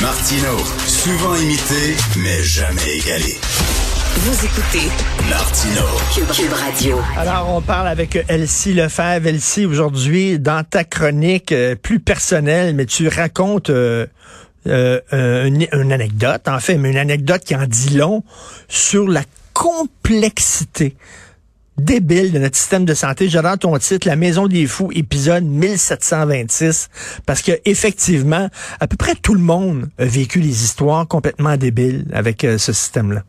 Martino, souvent imité, mais jamais égalé. Vous écoutez Martino. Cube, Radio. Alors, on parle avec Elsie Lefebvre. Elsie, aujourd'hui, dans ta chronique euh, plus personnelle, mais tu racontes euh, euh, une, une anecdote, en fait, mais une anecdote qui en dit long sur la complexité débile de notre système de santé. J'adore ton titre, La Maison des Fous, épisode 1726, parce que effectivement, à peu près tout le monde a vécu les histoires complètement débiles avec euh, ce système-là.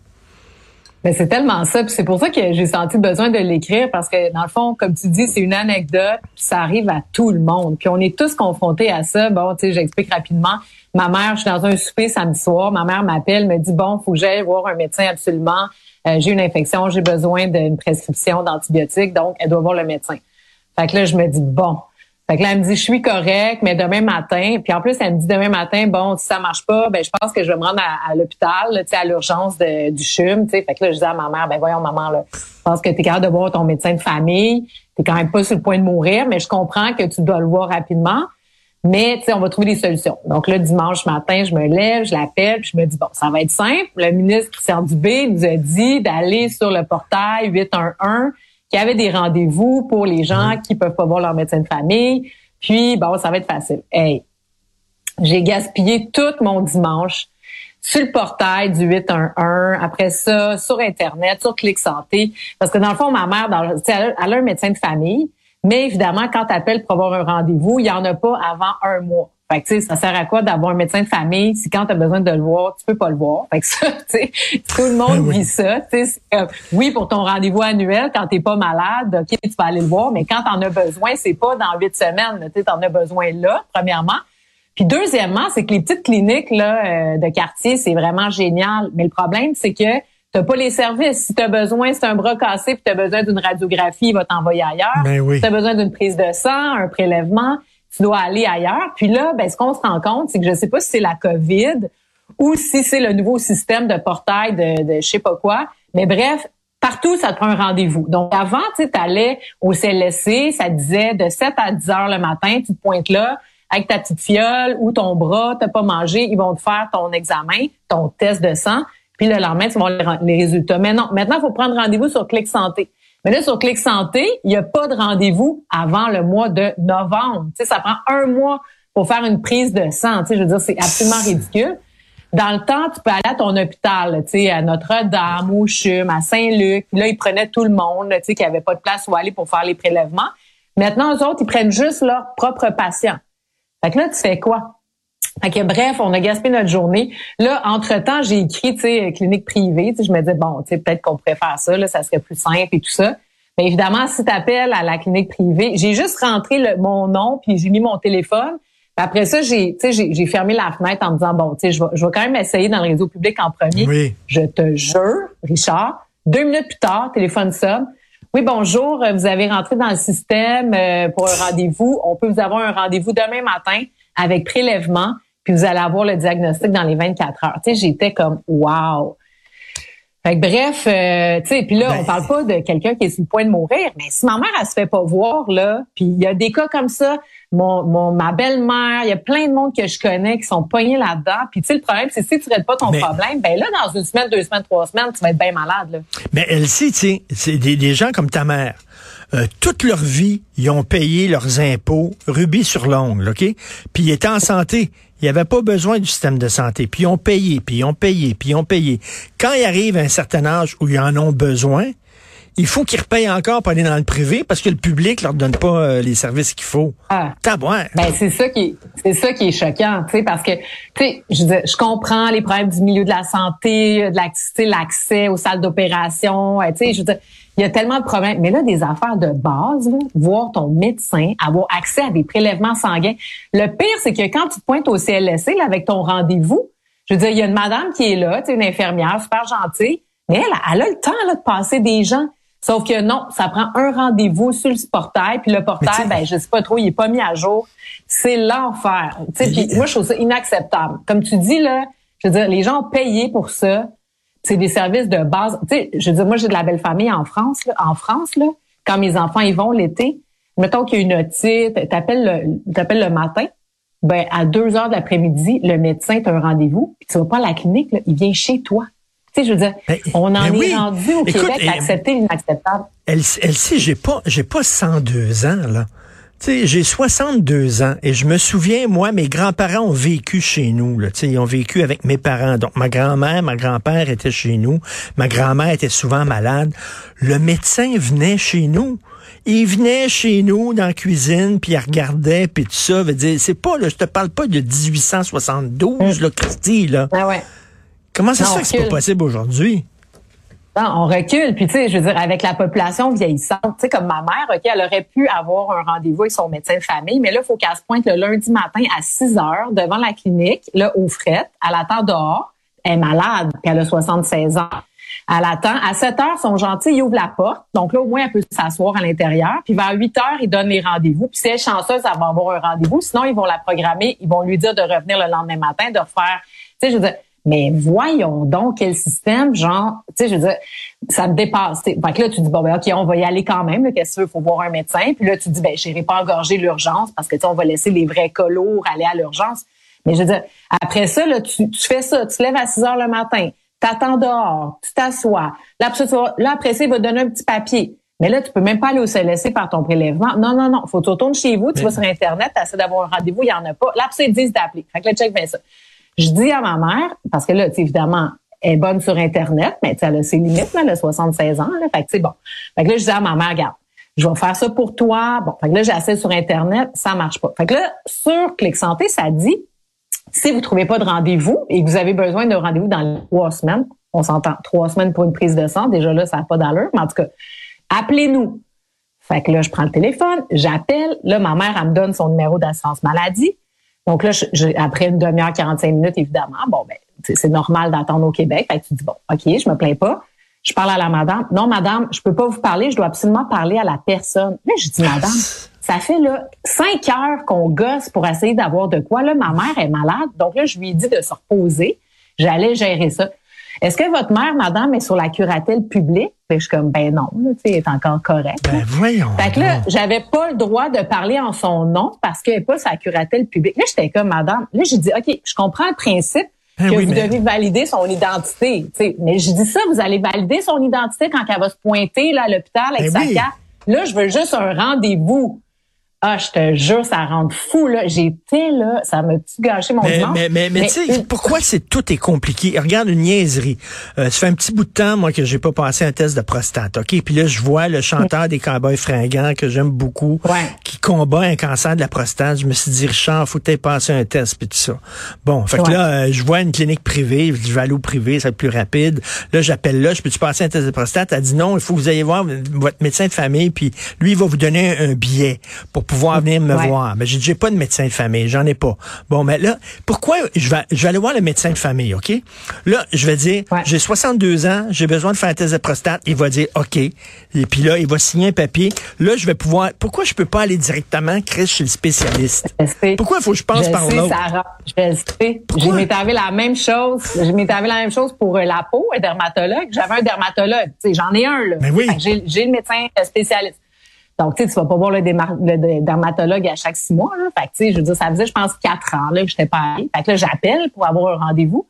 Mais c'est tellement ça, puis c'est pour ça que j'ai senti besoin de l'écrire parce que dans le fond, comme tu dis, c'est une anecdote, ça arrive à tout le monde. Puis on est tous confrontés à ça. Bon, tu sais, j'explique rapidement. Ma mère, je suis dans un souper samedi soir, ma mère m'appelle, me dit bon, faut que j'aille voir un médecin absolument. Euh, j'ai une infection, j'ai besoin d'une prescription d'antibiotiques, donc elle doit voir le médecin. Fait que là, je me dis bon. Fait que là, elle me dit je suis correct, mais demain matin, puis en plus, elle me dit demain matin, bon, si ça marche pas, ben je pense que je vais me rendre à, l'hôpital, tu sais, à l'urgence du CHUM, tu sais. Fait que là, je dis à ma mère, ben voyons, maman, là, je pense que tu es capable de voir ton médecin de famille, tu quand même pas sur le point de mourir, mais je comprends que tu dois le voir rapidement. Mais tu sais, on va trouver des solutions. Donc là, dimanche matin, je me lève, je l'appelle, je me dis bon, ça va être simple. Le ministre Christian Dubé nous a dit d'aller sur le portail 811 qu'il y avait des rendez-vous pour les gens qui peuvent pas voir leur médecin de famille. Puis bon, ça va être facile. Hey, j'ai gaspillé tout mon dimanche sur le portail du 811, après ça, sur Internet, sur Clic Santé. Parce que dans le fond, ma mère, dans, elle a un médecin de famille. Mais évidemment, quand tu appelles pour avoir un rendez-vous, il y en a pas avant un mois. Fait que, ça sert à quoi d'avoir un médecin de famille si quand tu as besoin de le voir, tu peux pas le voir? Fait que ça, tout le monde ben vit ça. oui, pour ton rendez-vous annuel, quand t'es pas malade, OK, tu vas aller le voir, mais quand tu en as besoin, c'est pas dans huit semaines. Tu en as besoin là, premièrement. Puis deuxièmement, c'est que les petites cliniques là, euh, de quartier, c'est vraiment génial. Mais le problème, c'est que T'as pas les services. Si tu as besoin, c'est un bras cassé, puis tu as besoin d'une radiographie, il va t'envoyer ailleurs. Ben oui. Si tu as besoin d'une prise de sang, un prélèvement, tu dois aller ailleurs. Puis là, ben, ce qu'on se rend compte, c'est que je sais pas si c'est la COVID ou si c'est le nouveau système de portail de, de je sais pas quoi. Mais bref, partout, ça te prend un rendez-vous. Donc, avant, tu allais au CLSC, ça disait de 7 à 10 heures le matin, tu te pointes là avec ta petite fiole ou ton bras, t'as pas mangé, ils vont te faire ton examen, ton test de sang puis le lendemain, tu vas les résultats. Mais non, maintenant, il faut prendre rendez-vous sur Clic Santé. Mais là, sur Clic Santé, il n'y a pas de rendez-vous avant le mois de novembre. Tu sais, ça prend un mois pour faire une prise de sang. Tu sais, je veux dire, c'est absolument ridicule. Dans le temps, tu peux aller à ton hôpital, tu sais, à Notre-Dame, au CHUM, à Saint-Luc. Là, ils prenaient tout le monde, tu sais, qui avait pas de place où aller pour faire les prélèvements. Maintenant, eux autres, ils prennent juste leurs propres patients. Fait que là, tu fais quoi? Fait bref, on a gaspillé notre journée. Là, entre-temps, j'ai écrit, tu sais, clinique privée. Je me disais, bon, tu sais, peut-être qu'on pourrait faire ça, là, ça serait plus simple et tout ça. Mais évidemment, si tu appelles à la clinique privée, j'ai juste rentré le, mon nom, puis j'ai mis mon téléphone. après ça, j'ai, j'ai fermé la fenêtre en me disant, bon, tu sais, je vais, je vais quand même essayer dans le réseau public en premier. Oui. Je te jure, Richard, deux minutes plus tard, téléphone sonne. Oui, bonjour, vous avez rentré dans le système euh, pour un rendez-vous. On peut vous avoir un rendez-vous demain matin avec prélèvement puis vous allez avoir le diagnostic dans les 24 heures. Tu sais, j'étais comme wow. Fait que bref, euh, tu sais, puis là, on ben, parle pas de quelqu'un qui est sur le point de mourir, mais si ma mère, elle se fait pas voir, là, puis il y a des cas comme ça, mon, mon ma belle-mère, il y a plein de monde que je connais qui sont poignés là-dedans, puis tu sais, le problème, c'est si tu règles pas ton problème, ben là, dans une semaine, deux semaines, trois semaines, tu vas être bien malade, là. Mais elle sait, tu sais, c'est des, des gens comme ta mère, euh, toute leur vie, ils ont payé leurs impôts rubis sur l'ongle, OK? Puis ils étaient en santé. Ils n'avaient pas besoin du système de santé. Puis ils ont payé, puis ils ont payé, puis ils ont payé. Quand ils arrivent à un certain âge où ils en ont besoin, il faut qu'ils repayent encore pour aller dans le privé parce que le public leur donne pas euh, les services qu'il faut. Ah. Ben c'est ça qui c'est ça qui est choquant, tu sais parce que tu sais je je comprends les problèmes du milieu de la santé, de l'accès aux salles d'opération, tu sais je veux dire il y a tellement de problèmes. Mais là, des affaires de base, voir ton médecin, avoir accès à des prélèvements sanguins. Le pire, c'est que quand tu te pointes au CLSC là, avec ton rendez-vous, je veux dire, il y a une madame qui est là, une infirmière super gentille, mais elle, elle a le temps là, de passer des gens. Sauf que non, ça prend un rendez-vous sur le portail, puis le portail, ben je sais pas trop, il est pas mis à jour. C'est l'enfer. Puis moi, je trouve ça inacceptable. Comme tu dis là, je veux dire, les gens ont payé pour ça c'est des services de base. Tu sais, je veux dire, moi, j'ai de la belle famille en France, là, en France, là, quand mes enfants y vont l'été, mettons qu'il y a une otite, t'appelles le, t'appelles le matin, ben, à 2 heures de l'après-midi, le médecin t'a un rendez-vous, puis tu vas pas à la clinique, là, il vient chez toi. Tu sais, je veux dire, Ben, on en ben est oui. rendu au Écoute, Québec à accepter l'inacceptable. Elle, elle sait, j'ai pas, j'ai pas 102 ans, là. Sais, j'ai 62 ans et je me souviens, moi, mes grands-parents ont vécu chez nous. Là, ils ont vécu avec mes parents. Donc, ma grand-mère, ma grand-père étaient chez nous. Ma grand-mère était souvent malade. Le médecin venait chez nous. Il venait chez nous dans la cuisine, puis il regardait, puis tout ça. Veut dire, c'est pas, là, je te parle pas de 1872, là, Christy, là. Ah ouais. Comment ça se fait que c'est pas possible aujourd'hui? Non, on recule. Puis, tu sais, je veux dire, avec la population vieillissante, tu sais, comme ma mère, OK, elle aurait pu avoir un rendez-vous avec son médecin de famille, mais là, il faut qu'elle se pointe le lundi matin à 6 heures devant la clinique, là, aux frettes. Elle attend dehors. Elle est malade, puis elle a 76 ans. Elle attend. À 7 heures, ils sont gentils, ils ouvrent la porte. Donc là, au moins, elle peut s'asseoir à l'intérieur. Puis vers 8 heures, ils donnent les rendez-vous. Puis si elle est chanceuse, elle va avoir un rendez-vous. Sinon, ils vont la programmer. Ils vont lui dire de revenir le lendemain matin, de refaire... Tu sais, je veux dire, mais voyons donc quel système, genre, tu sais, je veux dire, ça me dépasse. Fait que là, tu dis, bon, ben, OK, on va y aller quand même. Qu'est-ce que tu veux? faut voir un médecin. Puis là, tu dis, ben, je n'irai pas engorger l'urgence parce que, tu on va laisser les vrais colours aller à l'urgence. Mais je veux dire, après ça, là, tu, tu fais ça. Tu te lèves à 6 heures le matin. T'attends dehors. Tu t'assois. Là, après ça, là, après ça, il va te donner un petit papier. Mais là, tu peux même pas aller au CLSC par ton prélèvement. Non, non, non. Faut que tu retournes chez vous, tu vas sur Internet, tu essaies d'avoir un rendez-vous, il y en a pas. Là, après ça, ils disent d'appeler. Fait que là, check bien ça. Je dis à ma mère, parce que là, évidemment, elle est bonne sur Internet, mais elle a ses limites, là, elle a 76 ans, là. Fait que c'est bon. Fait que là, je dis à ma mère, regarde, je vais faire ça pour toi. Bon, fait que là, j'essaie sur Internet, ça marche pas. Fait que là, sur Clic Santé, ça dit, si vous trouvez pas de rendez-vous et que vous avez besoin d'un rendez-vous dans trois semaines, on s'entend, trois semaines pour une prise de sang, déjà là, ça n'a pas d'allure, mais en tout cas, appelez-nous. Fait que là, je prends le téléphone, j'appelle. Là, ma mère, elle me donne son numéro d'assurance maladie. Donc là, je, je- après une demi-heure, 45 minutes, évidemment, bon, ben, c'est c'est normal d'attendre au Québec. Fait que tu dis, bon, OK, je me plains pas. Je parle à la madame. Non, madame, je peux pas vous parler, je dois absolument parler à la personne. Là, je dis, madame, ça fait là cinq heures qu'on gosse pour essayer d'avoir de quoi. Là, ma mère est malade. Donc là, je lui ai dit de se reposer. J'allais gérer ça. Est-ce que votre mère, madame, est sur la curatelle publique? Je suis comme, ben non, là, elle est encore correcte. Ben, voyons. Fait que là, j'avais pas le droit de parler en son nom parce qu'elle n'est pas sa curatelle publique. Là, j'étais comme madame. Là, j'ai dit, OK, je comprends le principe Ben que oui, vous mais- devez valider son identité. tu sais. Mais je dis ça, vous allez valider son identité quand elle va se pointer là, à l'hôpital avec Ben sa oui. carte. Là, je veux juste un rendez-vous. Ah, je te jure, ça rend fou, là. J'étais là, ça m'a tout gâché mon Mais, dimanche. mais, mais, mais, tu sais, une- pourquoi c'est tout est compliqué? Regarde une niaiserie. Euh, ça fait un petit bout de temps, moi, que j'ai pas passé un test de prostate, OK? Puis là, je vois le chanteur des Cowboys fringants, que j'aime beaucoup, Ouais. qui combat un cancer de la prostate. Je me suis dit, Richard, faut peut-être passer un test, puis tout ça. Bon, fait que là, euh, je vois une clinique privée, je vais aller au privé, ça va être plus rapide. Là, j'appelle là, je peux-tu passer un test de prostate? Elle dit non, il faut que vous ayez voir votre médecin de famille, puis lui, il va vous donner un, un billet pour pouvoir venir me Ouais. voir. Mais j'ai j'ai pas de médecin de famille, j'en ai pas. Bon, mais là, pourquoi je vais, je vais aller voir le médecin de famille, OK? Là, je vais dire, Ouais. j'ai 62 ans, j'ai besoin de faire un test de prostate. Il va dire, OK. Et puis là, il va signer un papier. Là, je vais pouvoir, pourquoi je peux pas aller directement, Chris, chez le spécialiste? Je. Pourquoi il faut que je passe je par sais? Sarah. Je le sais. Pourquoi? Arrivé la même chose. Je arrivé la même chose pour euh, la peau, un dermatologue. J'avais un dermatologue. J'en ai un, là. Mais oui. Fait que J'ai j'ai le médecin spécialiste. Donc, tu sais, tu vas pas voir le, dermatologue à chaque six mois, là. Fait que, tu sais, je veux dire, ça faisait, je pense, quatre ans, là, que j'étais pas allée. Fait que là, j'appelle pour avoir un rendez-vous.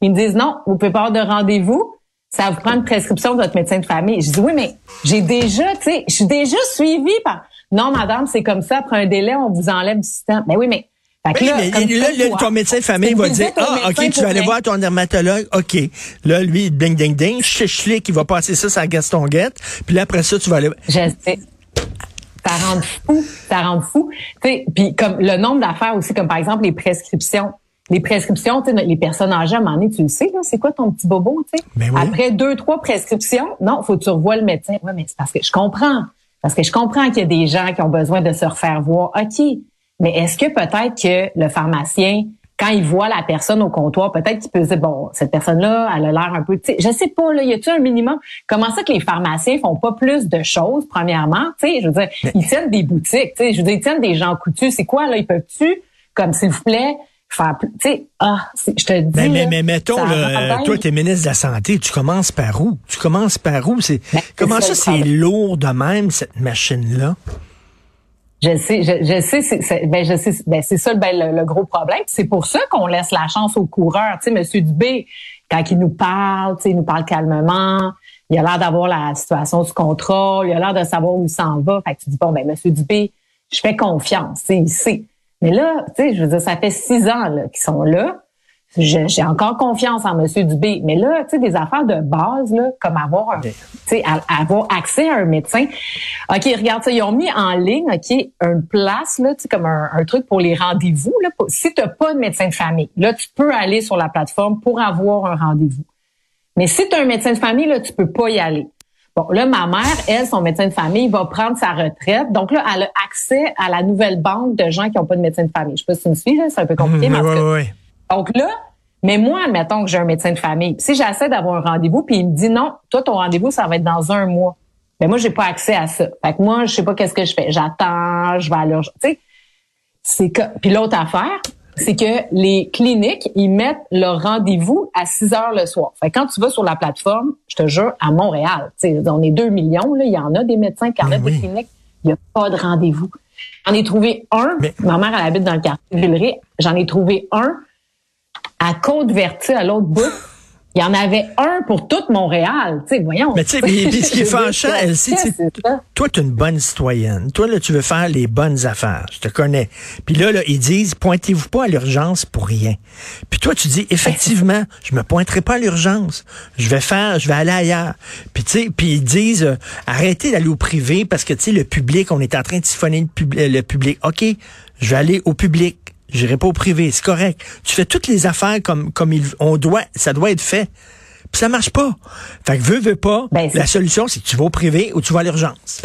Ils me disent, non, vous pouvez pas avoir de rendez-vous. Ça vous prend une prescription de votre médecin de famille. Je dis, oui, mais j'ai déjà, tu sais, je suis déjà suivie par, non, madame, c'est comme ça, après un délai, on vous enlève du système. Ben oui, mais, Oui, là, mais là, là, ton médecin de famille va dire, ah, OK, tu vas aller voir ton dermatologue. OK. Là, lui, ding, ding, ding, schlick, il va passer ça sur la Gaston-Guette. Puis là, après ça, tu vas aller... Je sais. Ça rend fou, ça rend fou. Puis comme le nombre d'affaires aussi, comme par exemple les prescriptions. Les prescriptions, les personnes âgées, à un moment donné, tu le sais, là, c'est quoi ton petit bobo, tu sais? Ben oui. Après deux, trois prescriptions, non, faut que tu revoies le médecin. Ouais, mais c'est parce que je comprends. Parce que je comprends qu'il y a des gens qui ont besoin de se refaire voir. OK. Mais est-ce que peut-être que le pharmacien, quand il voit la personne au comptoir, peut-être qu'il peut se dire, bon, cette personne-là, elle a l'air un peu, tu sais, je sais pas, là, y a-tu un minimum? Comment ça que les pharmaciens font pas plus de choses, premièrement? Tu sais, je veux dire, ils tiennent des boutiques, tu sais, je veux dire, ils tiennent des gens coutus. C'est quoi, là? Ils peuvent-tu, comme s'il vous plaît, faire plus, tu sais, ah, je te dis. Mais, mais, là, mais mettons, là, toi, tu es ministre de la Santé, tu commences par où? Tu commences par où? C'est, Ben, comment ça c'est lourd de même, cette machine-là? Je sais, je, je sais, c'est, ben je sais, ben c'est ça ben, le, gros problème. C'est pour ça qu'on laisse la chance aux coureurs. Tu sais, Monsieur Dubé, quand il nous parle, tu sais, il nous parle calmement. Il a l'air d'avoir la situation sous contrôle. Il a l'air de savoir où il s'en va. Fait que tu dis bon, ben Monsieur Dubé, je fais confiance. Tu il sait. Mais là, tu sais, je veux dire, ça fait six ans là, qu'ils sont là j'ai encore confiance en Monsieur Dubé. Mais là, tu sais, des affaires de base, là, comme avoir, tu sais, avoir accès à un médecin. OK, regarde ça, ils ont mis en ligne, OK, une place, là, tu sais, comme un, truc pour les rendez-vous. Là, si tu n'as pas de médecin de famille, là, tu peux aller sur la plateforme pour avoir un rendez-vous. Mais si tu as un médecin de famille, là, tu peux pas y aller. Bon, là, ma mère, elle, son médecin de famille, va prendre sa retraite. Donc là, elle a accès à la nouvelle banque de gens qui n'ont pas de médecin de famille. Je sais pas si tu me suis, c'est un peu compliqué. mais oui, Donc là, mais moi, admettons que j'ai un médecin de famille. Si j'essaie d'avoir un rendez-vous, puis il me dit non, toi, ton rendez-vous, ça va être dans un mois. Mais ben, moi, j'ai pas accès à ça. Fait que moi, je sais pas qu'est-ce que je fais. J'attends, je vais à l'urgence. Tu sais, c'est que. Puis l'autre affaire, c'est que les cliniques, ils mettent leur rendez-vous à 6 heures le soir. Fait que quand tu vas sur la plateforme, je te jure, à Montréal, tu sais, on est 2 millions, là, il y en a des médecins qui en a des cliniques, il n'y a pas de rendez-vous. J'en ai trouvé un. Ma mère, elle habite dans le quartier Villeray. J'en ai trouvé un à Côte-Vertu, à l'autre bout. Il y en avait un pour toute Montréal. Tu sais, voyons. Mais tu sais, ce qui est fâchant, Elsie, toi, tu es une bonne citoyenne. Toi, là, tu veux faire les bonnes affaires. Je te connais. Puis là, là ils disent, pointez-vous pas à l'urgence pour rien. Puis toi, tu dis, effectivement, je me pointerai pas à l'urgence. Je vais faire, je vais aller ailleurs. Puis tu sais, puis ils disent, euh, arrêtez d'aller au privé parce que, tu sais, le public, on est en train de siphonner le public. OK, je vais aller au public. J'irai pas au privé, c'est correct. Tu fais toutes les affaires comme comme il, on doit, ça doit être fait. Puis ça marche pas. Fait que veux veux pas. Ben, la solution c'est que tu vas au privé ou tu vas à l'urgence.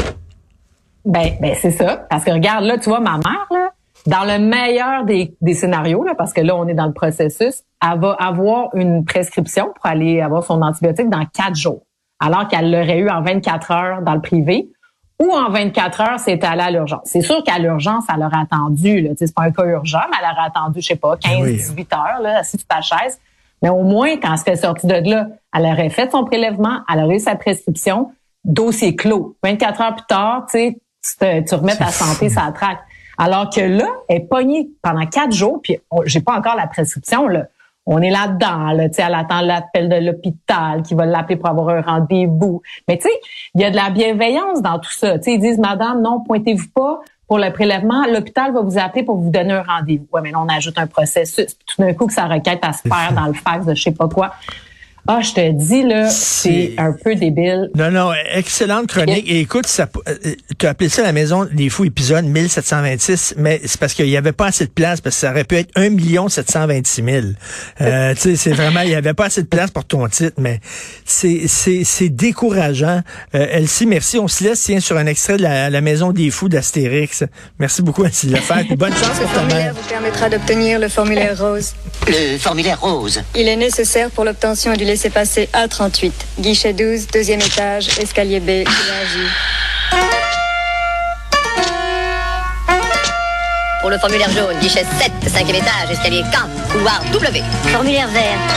Ben ben c'est ça parce que regarde là, tu vois ma mère là, dans le meilleur des, des scénarios là parce que là on est dans le processus, elle va avoir une prescription pour aller avoir son antibiotique dans quatre jours alors qu'elle l'aurait eu en 24 heures dans le privé ou en 24 heures, c'est allé à l'urgence. C'est sûr qu'à l'urgence, elle aurait attendu, là, c'est pas un cas urgent, mais elle aurait attendu, je sais pas, 15, 18 heures, là, assise sur ta chaise. Mais au moins, quand elle serait sortie de là, elle aurait fait son prélèvement, elle aurait eu sa prescription, dossier clos. 24 heures plus tard, tu sais, tu remets ta santé, ça traque. Alors que là, elle est pognée pendant quatre jours, puis j'ai pas encore la prescription, là on est là-dedans, là, tu sais, elle attend l'appel de l'hôpital qui va l'appeler pour avoir un rendez-vous. Mais tu sais, il y a de la bienveillance dans tout ça. Tu sais, ils disent, madame, non, pointez-vous pas pour le prélèvement. L'hôpital va vous appeler pour vous donner un rendez-vous. Ouais, mais là, on ajoute un processus. Tout d'un coup, que ça requête à se faire dans le fax de je sais pas quoi. Ah, je te dis, là, c'est un peu débile. Non, non, excellente chronique. Et écoute, ça, euh, tu as appelé ça la maison des fous épisode 1726, mais c'est parce qu'il n'y avait pas assez de place, parce que ça aurait pu être 1 726 000. Euh, tu sais, c'est vraiment, il n'y avait pas assez de place pour ton titre, mais c'est, c'est, c'est décourageant. Euh, Elsie, merci. On se laisse, tiens, sur un extrait de la, maison des fous d'Astérix. Merci beaucoup, Elsie Lefebvre. Bonne chance pour ta mère. vous permettra d'obtenir le formulaire rose. Le formulaire rose. Il est nécessaire pour l'obtention du laissez passer A38. Guichet 12, deuxième étage, escalier B, énergie. Pour le formulaire jaune, guichet 7, cinquième étage, escalier K, couloir W. Formulaire vert,